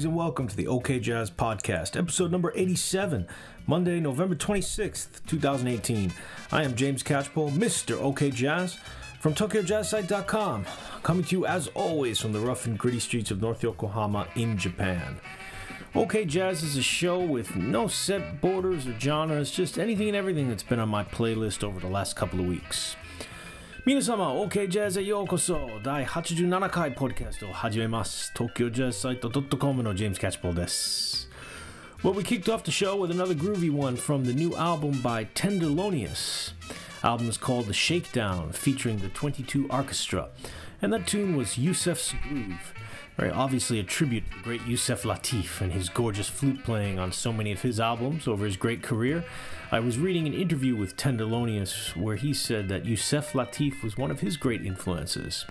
Greetings and welcome to the OK Jazz Podcast, episode number 87, Monday, November 26th, 2018. I am James Catchpole, Mr. OK Jazz, from TokyoJazzSite.com, coming to you as always from the rough and gritty streets of North Yokohama in Japan. OK Jazz is a show with no set borders or genres, just anything and everything that's been on my playlist over the last couple of weeks. 皆様、OK ジャズへようこそ第87回ポッドキャストを始めます。東京ジャズサイト .com の we kicked off the show with another groovy one from the new album by Tenderlonious. Album is called The Shakedown, featuring the 22 Orchestra, and that tune was Yusef's Groove. Very obviously a tribute to the great Yusef Lateef and his gorgeous flute playing on so many of his albums over his great career. I was reading an interview with Tenderlonious where he said that Yusef Lateef was one of his great influences.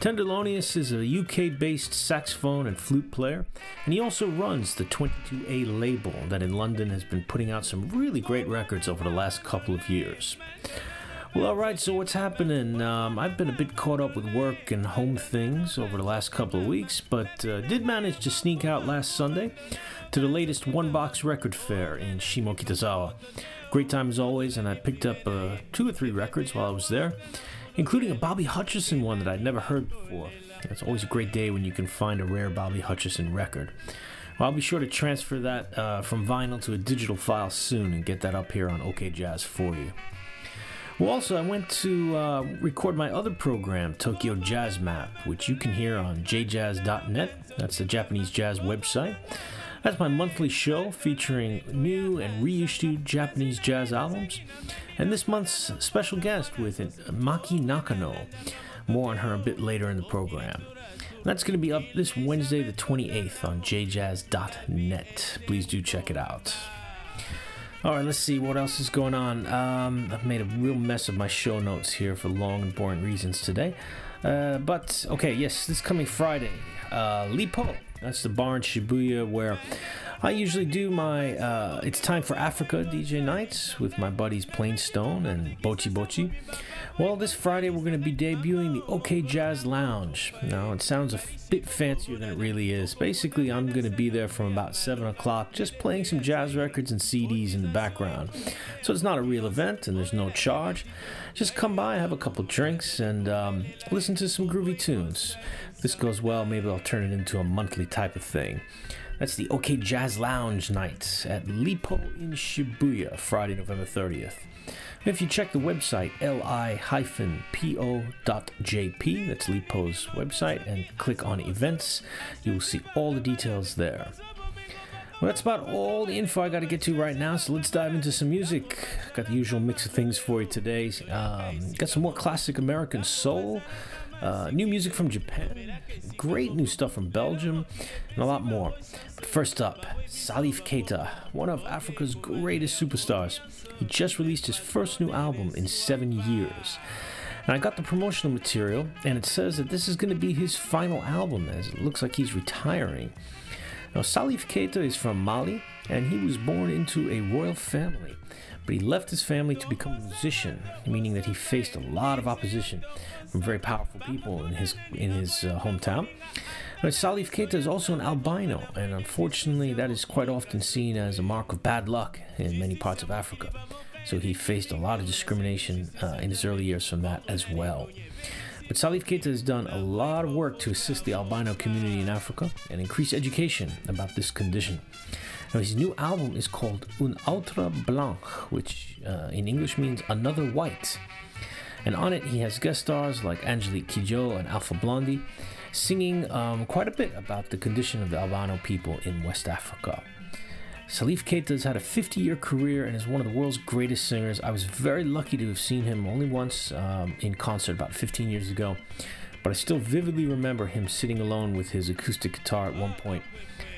Tenderlonious is a UK based saxophone and flute player, and he also runs the 22A label that in London has been putting out some really great records over the last couple of years. Well, alright, so what's happening? Um, I've been a bit caught up with work and home things over the last couple of weeks, but uh, did manage to sneak out last Sunday to the latest One Box Record Fair in Shimokitazawa. Great time as always, and I picked up uh, two or three records while I was there, including a Bobby Hutcherson one that I'd never heard before. It's always a great day when you can find a rare Bobby Hutcherson record. Well, I'll be sure to transfer that uh, from vinyl to a digital file soon and get that up here on OK Jazz for you. Well, also, I went to uh, record my other program, Tokyo Jazz Map, which you can hear on jjazz.net. That's the Japanese jazz website. That's my monthly show featuring new and reissued Japanese jazz albums. And this month's special guest with it, Maki Nakano. More on her a bit later in the program. That's going to be up this Wednesday, the 28th, on jjazz.net. Please do check it out. All right, let's see what else is going on. Um, I've made a real mess of my show notes here for long and boring reasons today. Uh, but okay, yes, this coming Friday, uh, Lipo. That's the bar in Shibuya where I usually do my uh, It's Time for Africa DJ nights with my buddies Plainstone and Bochi Bochi. Well, this Friday we're going to be debuting the OK Jazz Lounge. Now, it sounds a bit fancier than it really is. Basically, I'm going to be there from about 7 o'clock just playing some jazz records and CDs in the background. So it's not a real event and there's no charge. Just come by, have a couple drinks, and um, listen to some groovy tunes. If this goes well, maybe I'll turn it into a monthly type of thing. That's the OK Jazz Lounge night at Lipo in Shibuya, Friday, November 30th. If you check the website li-po.jp, that's Lipo's website, and click on events, you will see all the details there. Well, that's about all the info I got to get to right now, so let's dive into some music. Got the usual mix of things for you today. Um, got some more classic American soul, uh, new music from Japan, great new stuff from Belgium, and a lot more. But first up, Salif Keita, one of Africa's greatest superstars. He just released his first new album in seven years. And I got the promotional material, and it says that this is going to be his final album, as it looks like he's retiring. Now, Salif Keita is from Mali, and he was born into a royal family. But he left his family to become a musician, meaning that he faced a lot of opposition very powerful people in his in his uh, hometown. Salif Keita is also an albino, and unfortunately, that is quite often seen as a mark of bad luck in many parts of Africa. So he faced a lot of discrimination uh, in his early years from that as well. But Salif Keita has done a lot of work to assist the albino community in Africa and increase education about this condition. Now, his new album is called Un Autre Blanc, which uh, in English means another white. And on it, he has guest stars like Angelique Kidjo and Alpha Blondy, singing um, quite a bit about the condition of the albino people in West Africa. Salif Keita has had a 50 year career and is one of the world's greatest singers. I was very lucky to have seen him only once um, in concert about 15 years ago, but I still vividly remember him sitting alone with his acoustic guitar at one point,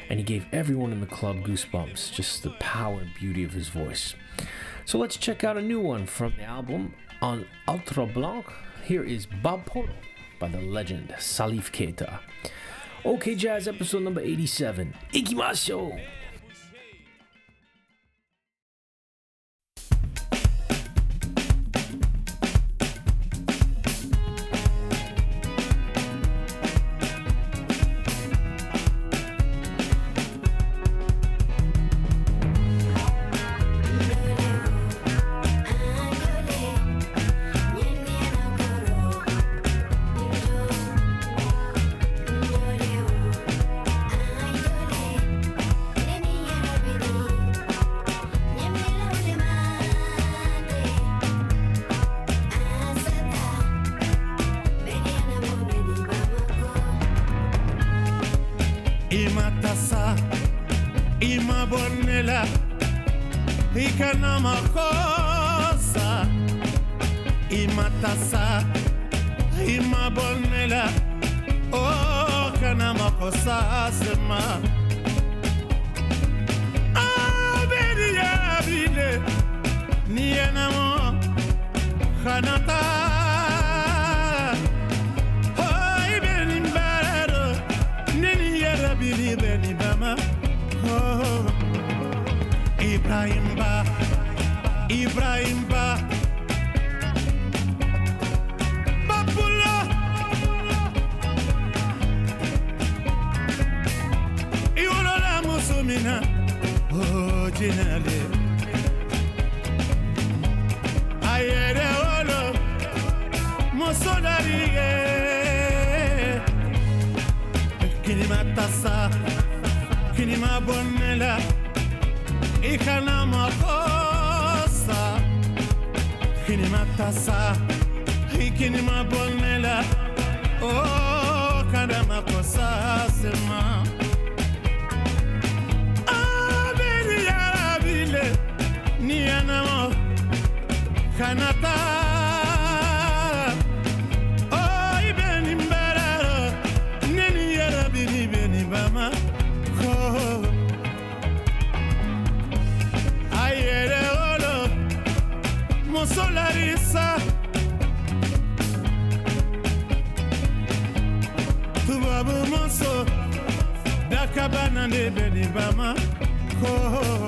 and he gave everyone in the club goosebumps, just the power and beauty of his voice. So let's check out a new one from the album Un Autre Blanc. Here is Bah Poulo by the legend Salif Keita. OK Jazz episode number 87. Ikimashou! imabonela ikana makosa imatasa imabonela oh kana makosa sema abedi ya bile nienamo kanata Ibrahim Ba. Ibrahim Ba. Bapula Iwolola musumina. Oh jinale Ayere olo. Musonarige Kinima tasa Kinima bonnela ikana makosa. Kini matasa. Ikini mabonela. Oh kana makosa sema. Abeli yarabile ni anamo kanata musolarisa tubabu muso dakabana nde beni bama ko Bapulo!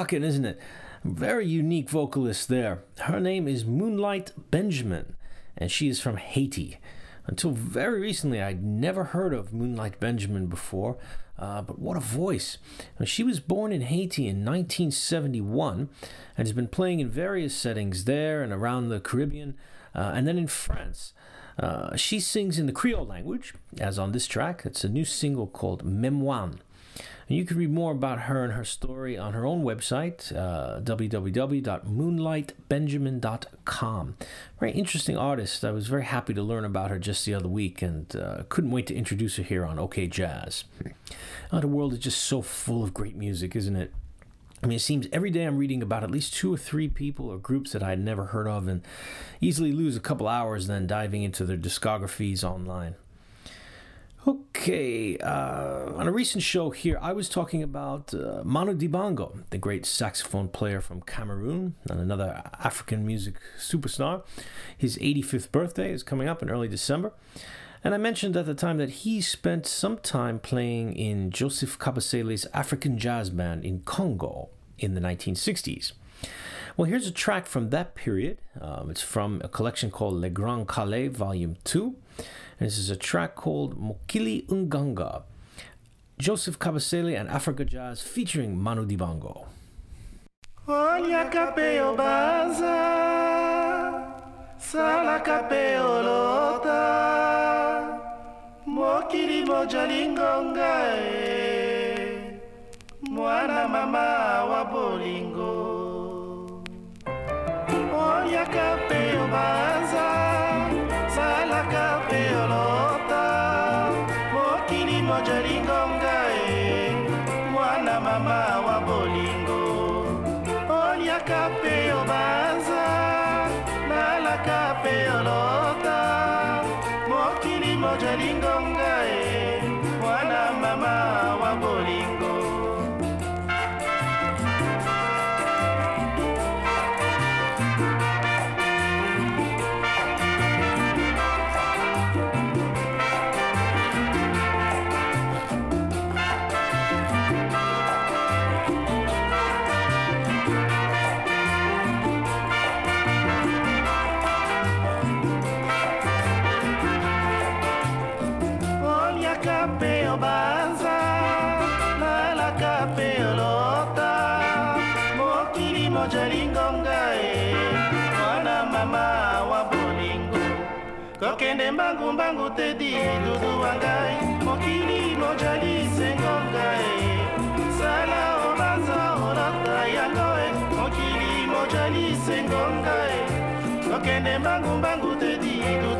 Rocking, isn't it? Very unique vocalist there. Her name is Moonlight Benjamin, and she is from Haiti. Until very recently, I'd never heard of Moonlight Benjamin before, uh, but what a voice. She was born in Haiti in 1971 and has been playing in various settings there and around the Caribbean, uh, and then in France. Uh, she sings in the Creole language, as on this track. It's a new single called Memoine. And you can read more about her and her story on her own website, uh, www.moonlightbenjamin.com. Very interesting artist. I was very happy to learn about her just the other week and uh, couldn't wait to introduce her here on OK Jazz. Uh, the world is just so full of great music, isn't it? I mean, it seems every day I'm reading about at least two or three people or groups that I'd never heard of and easily lose a couple hours then diving into their discographies online. Okay, uh, on a recent show here, I was talking about uh, Manu Dibango, the great saxophone player from Cameroon and another African music superstar. His 85th birthday is coming up in early December. And I mentioned at the time that he spent some time playing in Joseph Kabasele's African jazz band in Congo in the 1960s. Well, here's a track from that period. Um, it's from a collection called Le Grand Kallé, Volume 2. This is a track called Mokili Unganga. Joseph Kabasele and Africa Jazz featuring Manu Dibango. Onyaka pe obaza salaka pe olota mokili mojalingonga e mwana mama wa bolingo Onyaka pe mama wa bolingo oliaka pe okende mbangumbangu te didudu wa ngai. Mokili moja lisengo ngai. Sala obanza orata yango e mokili moja lisengo ngai. Okende mbangumbangu te didudu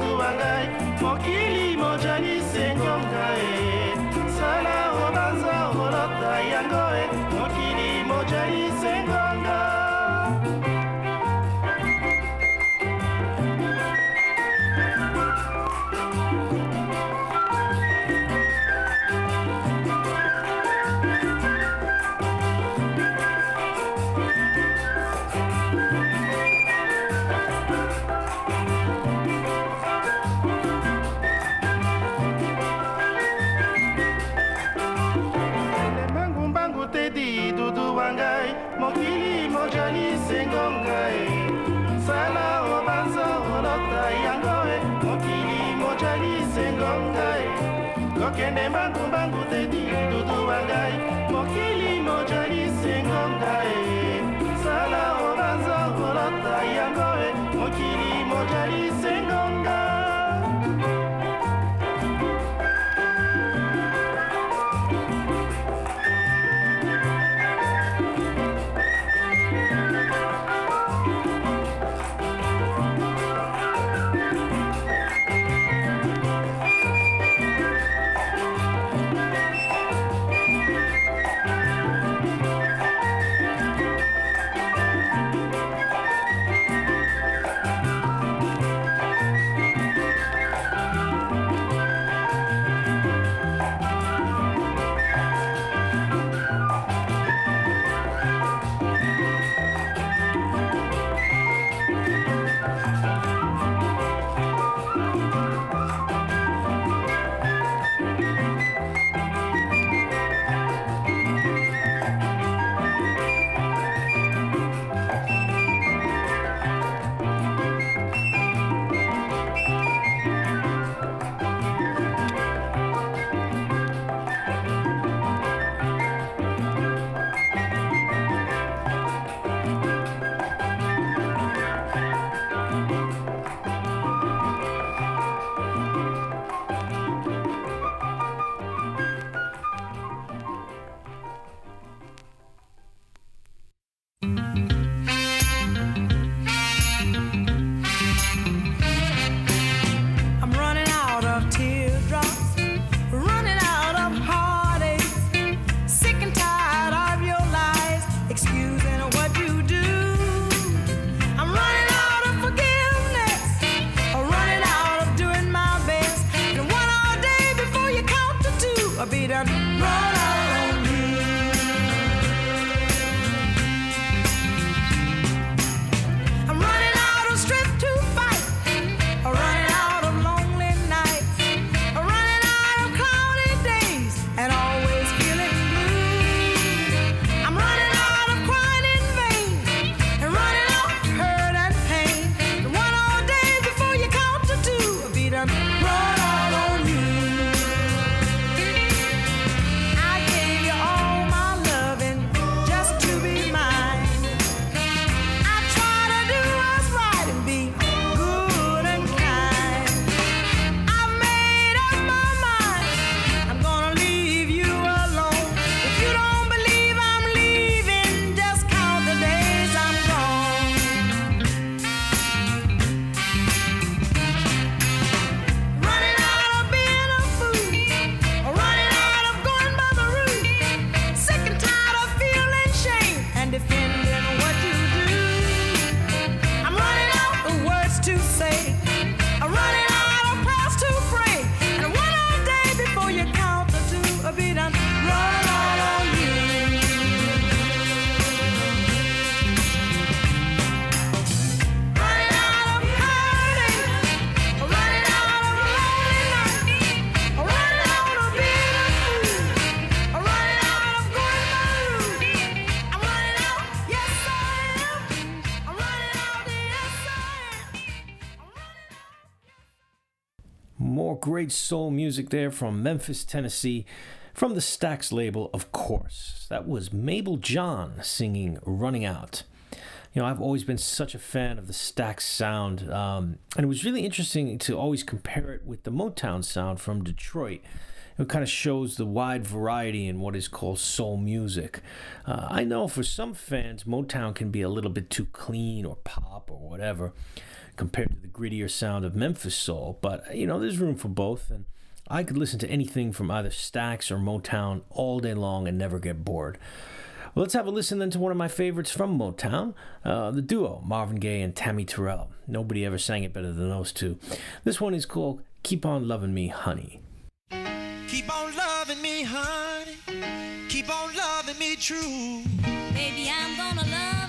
great soul music there from Memphis, Tennessee, from the Stax label, of course. That was Mabel John singing Running Out. You know, I've always been such a fan of the Stax sound, um, and it was really interesting to always compare it with the Motown sound from Detroit. It kind of shows the wide variety in what is called soul music. Uh, I know for some fans, Motown can be a little bit too clean or pop or whatever compared to the grittier sound of Memphis soul, but you know, there's room for both, and I could listen to anything from either Stax or Motown all day long and never get bored. Well, let's have a listen then to one of my favorites from Motown, uh, the duo Marvin Gaye and Tammi Terrell. Nobody ever sang it better than those two. This one is called Keep On Loving Me, Honey. Keep on loving me, honey. Keep on loving me true. Baby, I'm gonna love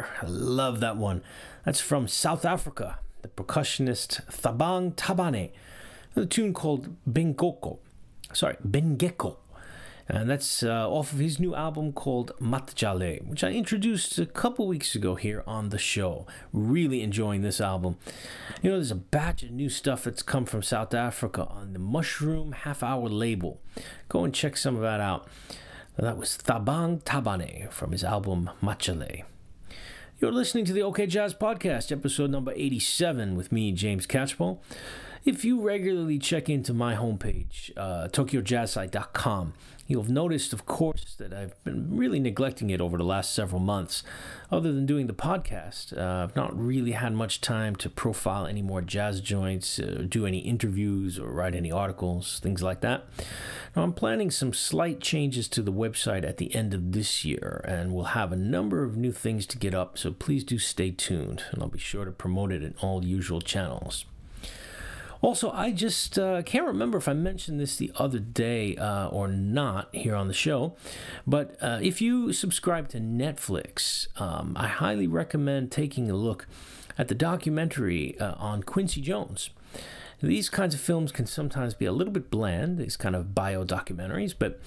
there. I love that one. That's from South Africa, the percussionist Thabang Tabane. A tune called Bengoko. Sorry, Bengeko. And that's uh, off of his new album called Matjale, which I introduced a couple weeks ago here on the show. Really enjoying this album. You know, there's a batch of new stuff that's come from South Africa on the Mushroom Half Hour label. Go and check some of that out. That was Thabang Tabane from his album Matjale. You're listening to the OK Jazz Podcast, episode number 87, with me, James Catchpole. If you regularly check into my homepage, uh, TokyoJazzSite.com, you'll have noticed, of course, that I've been really neglecting it over the last several months. Other than doing the podcast, uh, I've not really had much time to profile any more jazz joints, uh, do any interviews, or write any articles, things like that. Now, I'm planning some slight changes to the website at the end of this year, and we'll have a number of new things to get up, so please do stay tuned, and I'll be sure to promote it in all usual channels. Also, I just uh, can't remember if I mentioned this the other day uh, or not here on the show, but uh, if you subscribe to Netflix, um, I highly recommend taking a look at the documentary uh, on Quincy Jones. These kinds of films can sometimes be a little bit bland, these kind of bio documentaries, but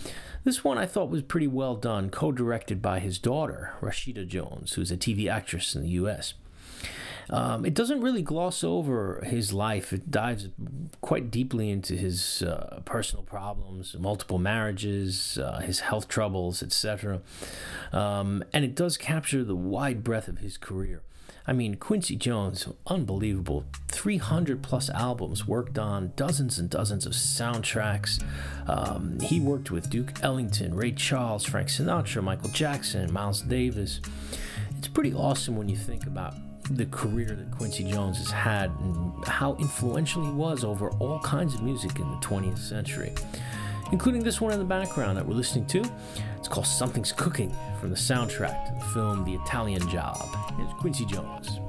this one I thought was pretty well done, co directed by his daughter, Rashida Jones, who's a TV actress in the US. Um, it doesn't really gloss over his life. It dives quite deeply into his uh, personal problems, multiple marriages, uh, his health troubles, etc. Um, and it does capture the wide breadth of his career. I mean, Quincy Jones, unbelievable. 300 plus albums, worked on dozens and dozens of soundtracks. Um, he worked with Duke Ellington, Ray Charles, Frank Sinatra, Michael Jackson, Miles Davis. It's pretty awesome when you think about the career that Quincy Jones has had and how influential he was over all kinds of music in the 20th century, including this one in the background that we're listening to. It's called Something's Cooking from the soundtrack to the film The Italian Job. It's Quincy Jones.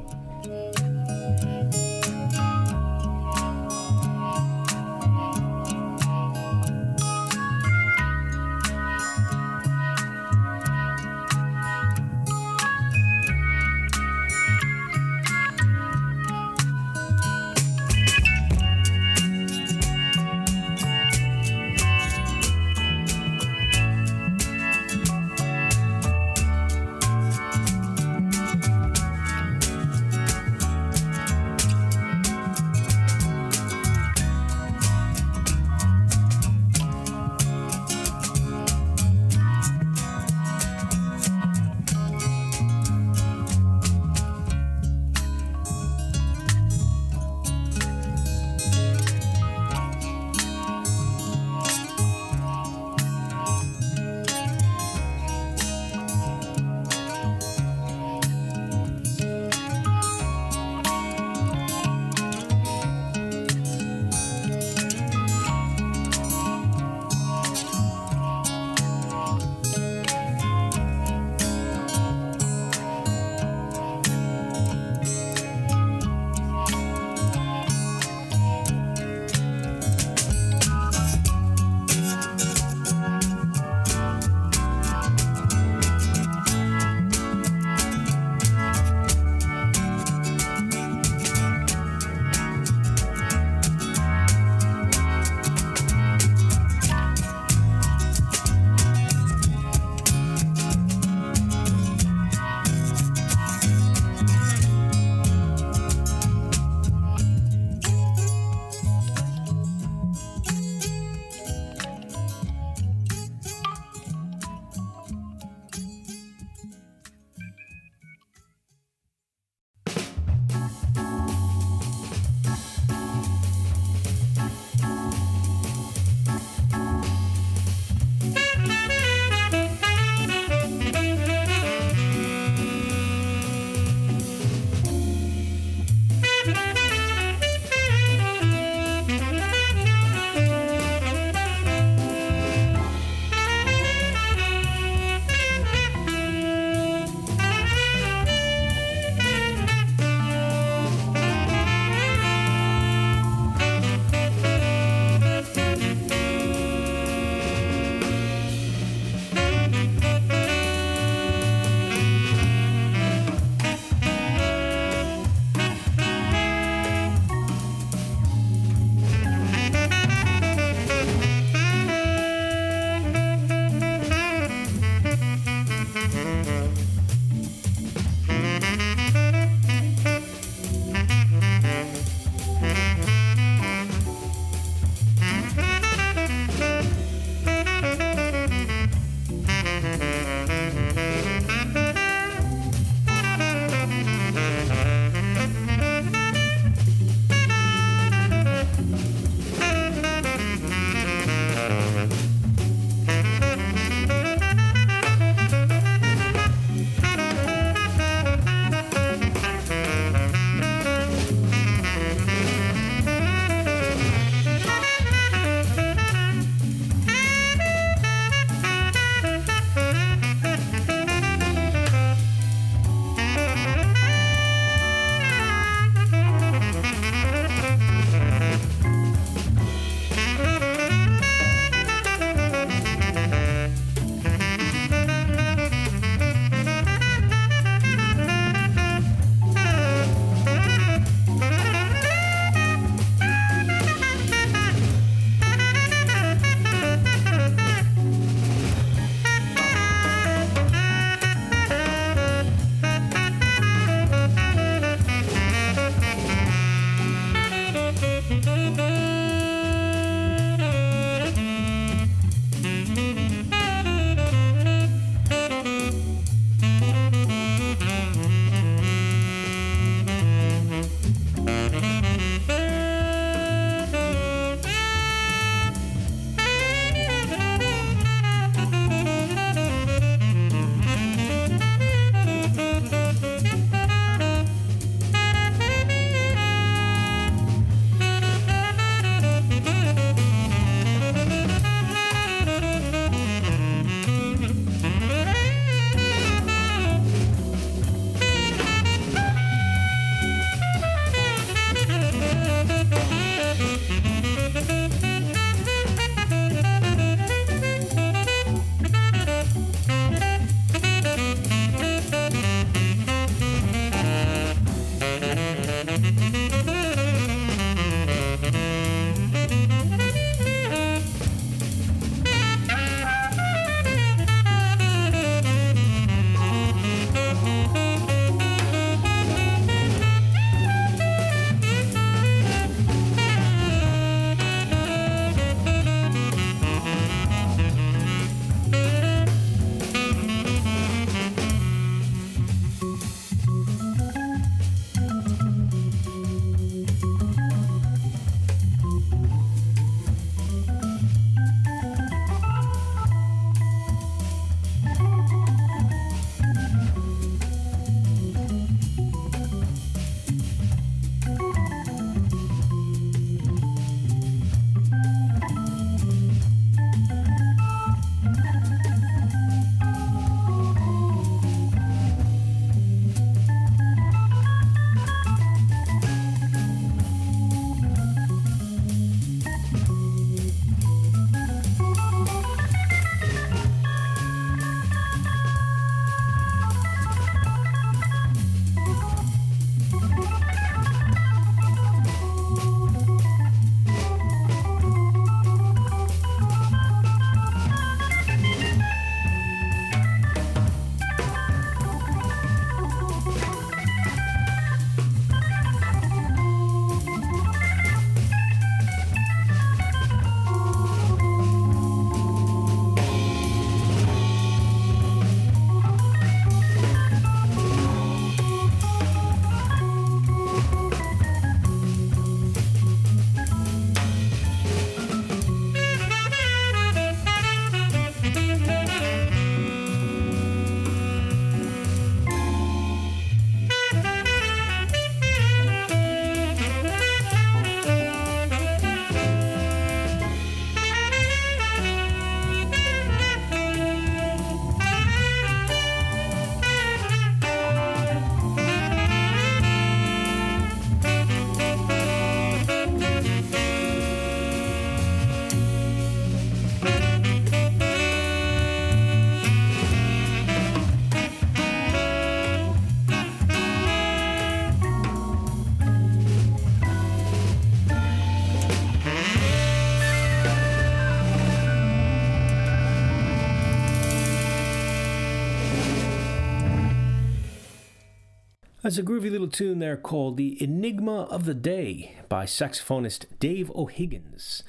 That's a groovy little tune there called The Enigma of the Day by saxophonist Dave O'Higgins.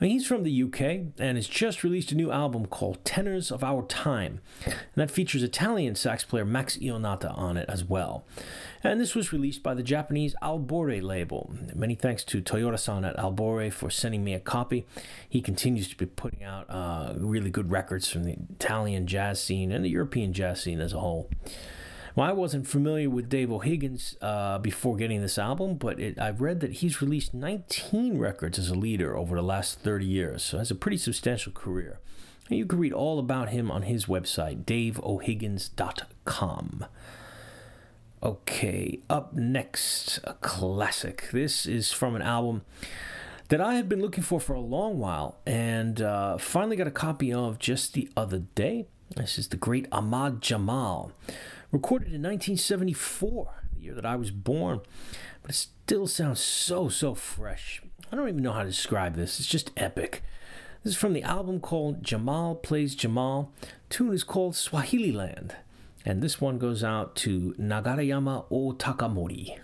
He's from the UK and has just released a new album called Tenors of Our Time. And that features Italian sax player Max Ionata on it as well. And this was released by the Japanese Albore label. Many thanks to Toyota san at Albore for sending me a copy. He continues to be putting out uh, really good records from the Italian jazz scene and the European jazz scene as a whole. Well, I wasn't familiar with Dave O'Higgins uh, before getting this album, but it, I've read that he's released 19 records as a leader over the last 30 years, so has a pretty substantial career. And you can read all about him on his website, daveohiggins.com. Okay, up next, a classic. This is from an album that I have been looking for for a long while and uh, finally got a copy of just the other day. This is the great Ahmad Jamal recorded in 1974, the year that I was born, but it still sounds so, so fresh. I don't even know how to describe this, it's just epic. This is from the album called Jamal Plays Jamal. tune is called Swahili Land, and this one goes out to Nagarayama O Takamori.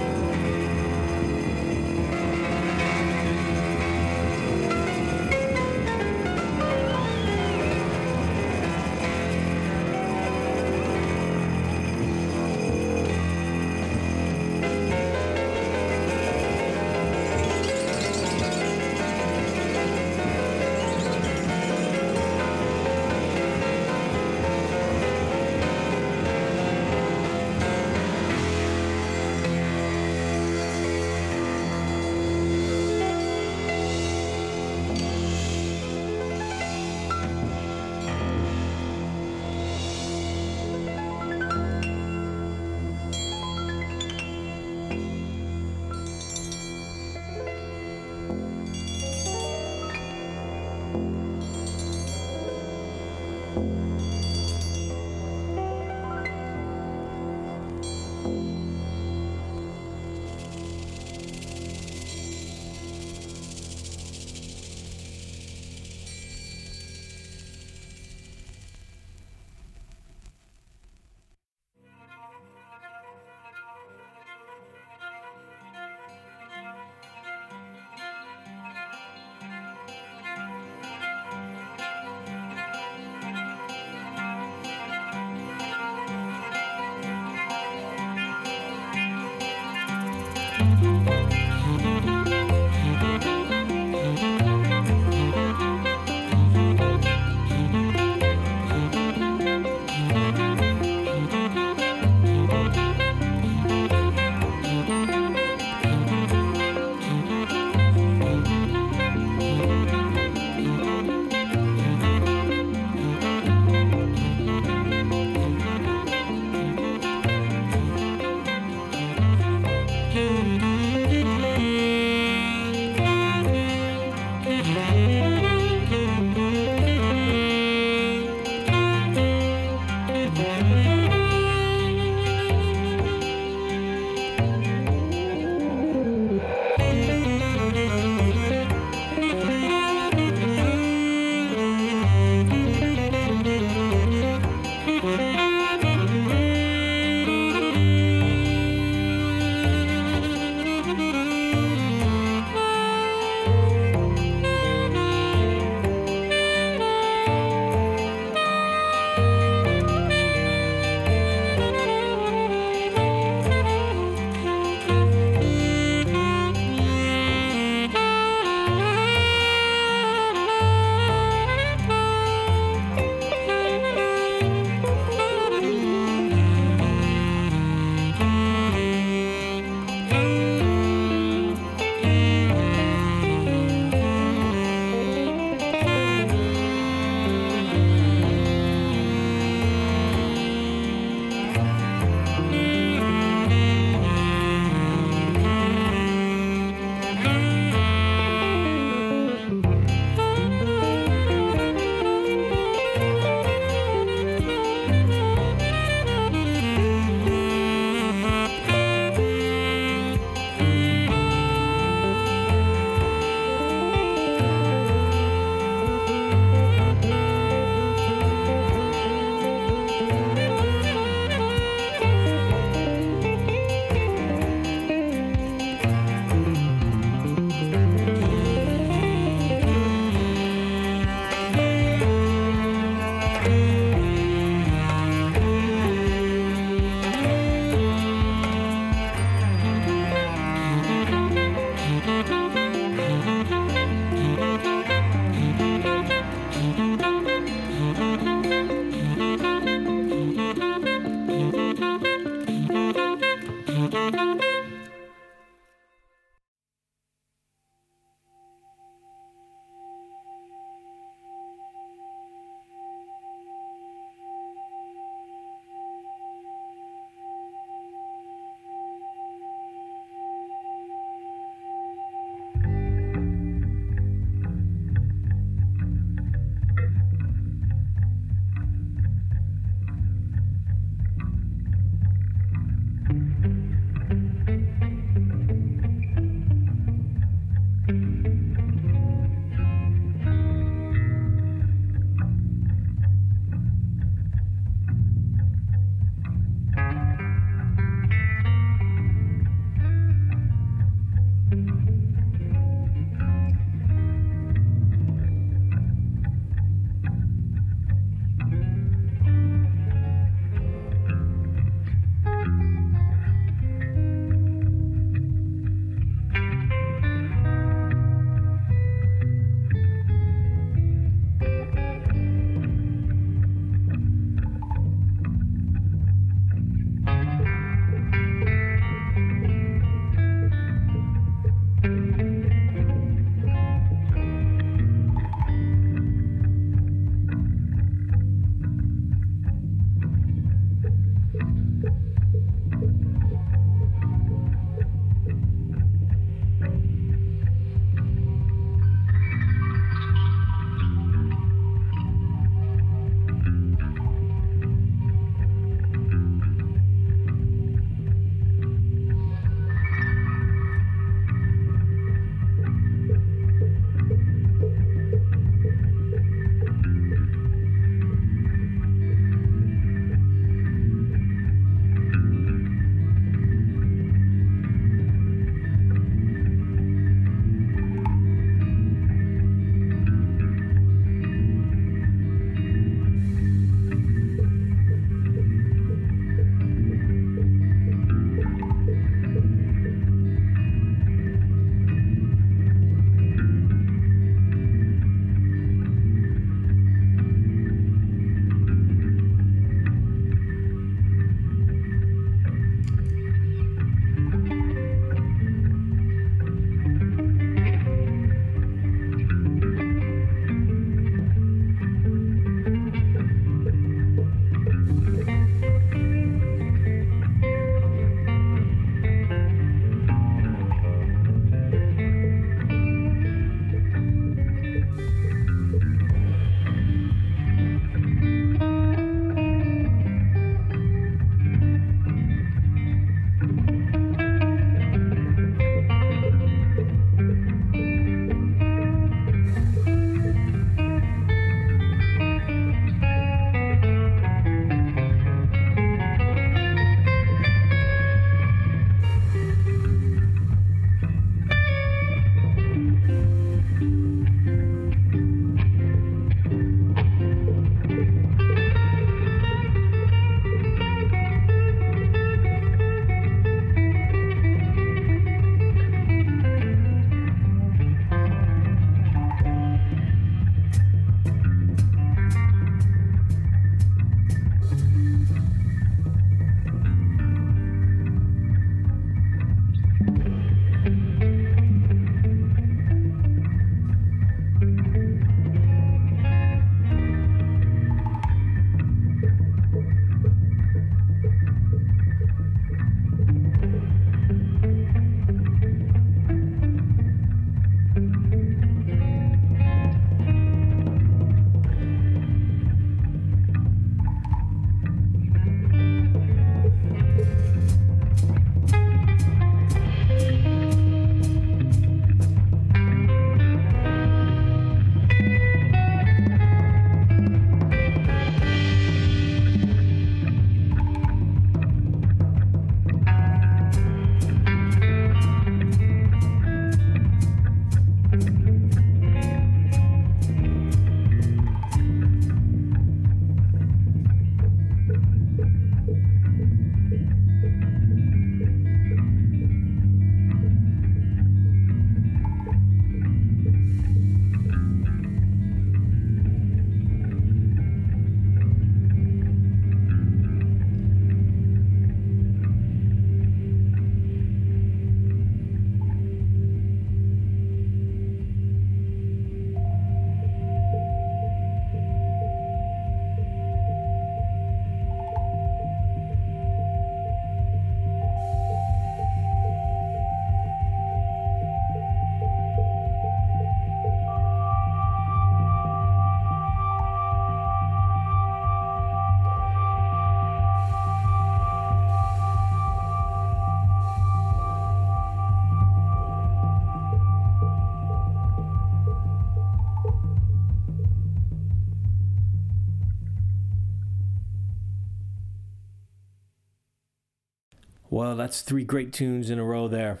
Well, that's three great tunes in a row there.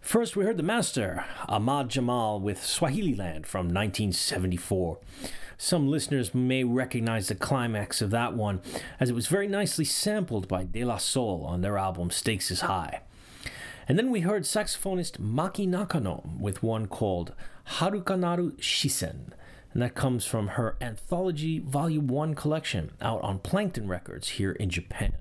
First, we heard the master, Ahmad Jamal, with Swahililand from 1974. Some listeners may recognize the climax of that one, as it was very nicely sampled by De La Soul on their album Stakes is High. And then we heard saxophonist Maki Nakano with one called Harukanaru Shisen, and that comes from her Anthology Volume 1 collection out on Plankton Records here in Japan.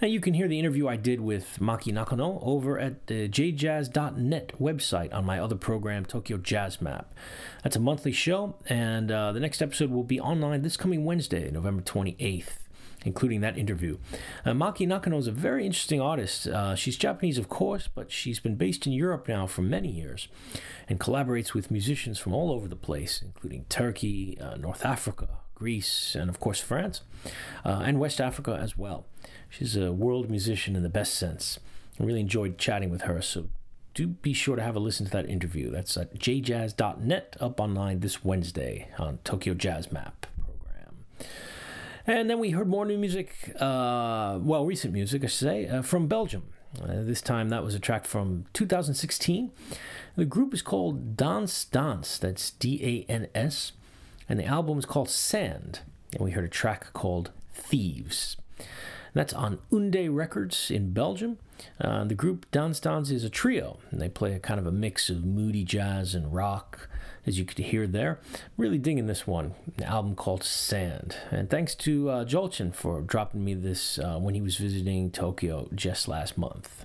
And you can hear the interview I did with Maki Nakano over at the jjazz.net website on my other program, Tokyo Jazz Map. That's a monthly show, and uh, the next episode will be online this coming Wednesday, November 28th including that interview. Uh, Maki Nakano is a very interesting artist. Uh, she's Japanese, of course, but she's been based in Europe now for many years and collaborates with musicians from all over the place, including Turkey, uh, North Africa, Greece, and of course France, uh, and West Africa as well. She's a world musician in the best sense. I really enjoyed chatting with her, so do be sure to have a listen to that interview. That's at jjazz.net up online this Wednesday on Tokyo Jazz Map program. And then we heard more new music, uh, well, recent music, I should say, uh, from Belgium. Uh, this time that was a track from 2016. The group is called Dans Dans, that's D A N S, and the album is called Sand. And we heard a track called Thieves. That's on Unday Records in Belgium. Uh, the group Dans is a trio, and they play a kind of a mix of moody jazz and rock as you could hear there. Really digging this one, an album called Sand. And thanks to uh, for dropping me this uh, when he was visiting Tokyo just last month.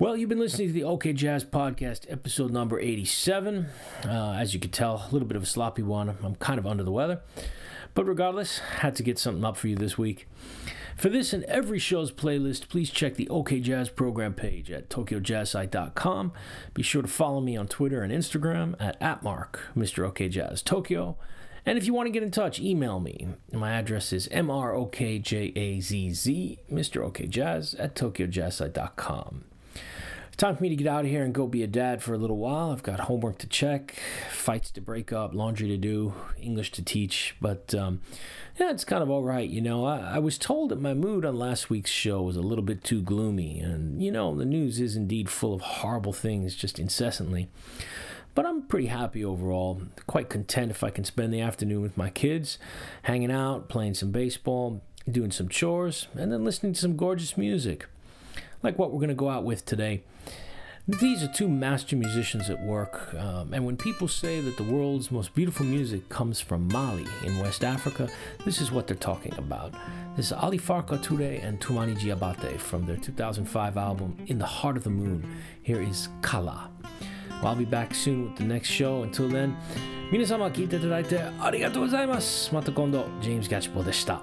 Well, you've been listening to the OK Jazz Podcast, episode number 87. Uh, as you could tell, a little bit of a sloppy one. I'm kind of under the weather. But regardless, had to get something up for you this week. For this and every show's playlist, please check the OK Jazz program page at tokyojazzsite.com. Be sure to follow me on Twitter and Instagram at atmark, Mr. OK Jazz Tokyo. And if you want to get in touch, email me. My address is mrokjazz, Mr. OK Jazz at tokyojazzsite.com. Time for me to get out of here and go be a dad for a little while. I've got homework to check, fights to break up, laundry to do, English to teach. But um, yeah, it's kind of all right. You know, I, I was told that my mood on last week's show was a little bit too gloomy. And, you know, the news is indeed full of horrible things just incessantly. But I'm pretty happy overall. Quite content if I can spend the afternoon with my kids, hanging out, playing some baseball, doing some chores, and then listening to some gorgeous music. Like what we're going to go out with today. These are two master musicians at work, um, and when people say that the world's most beautiful music comes from Mali in West Africa, this is what they're talking about. This is Ali Farka Toure and Toumani Diabate from their 2005 album In the Heart of the Moon. Here is Kala. Well, I'll be back soon with the next show. Until then, 皆様聞いていただいてありがとうございます。また今度、ジェームズ・ガチポでした。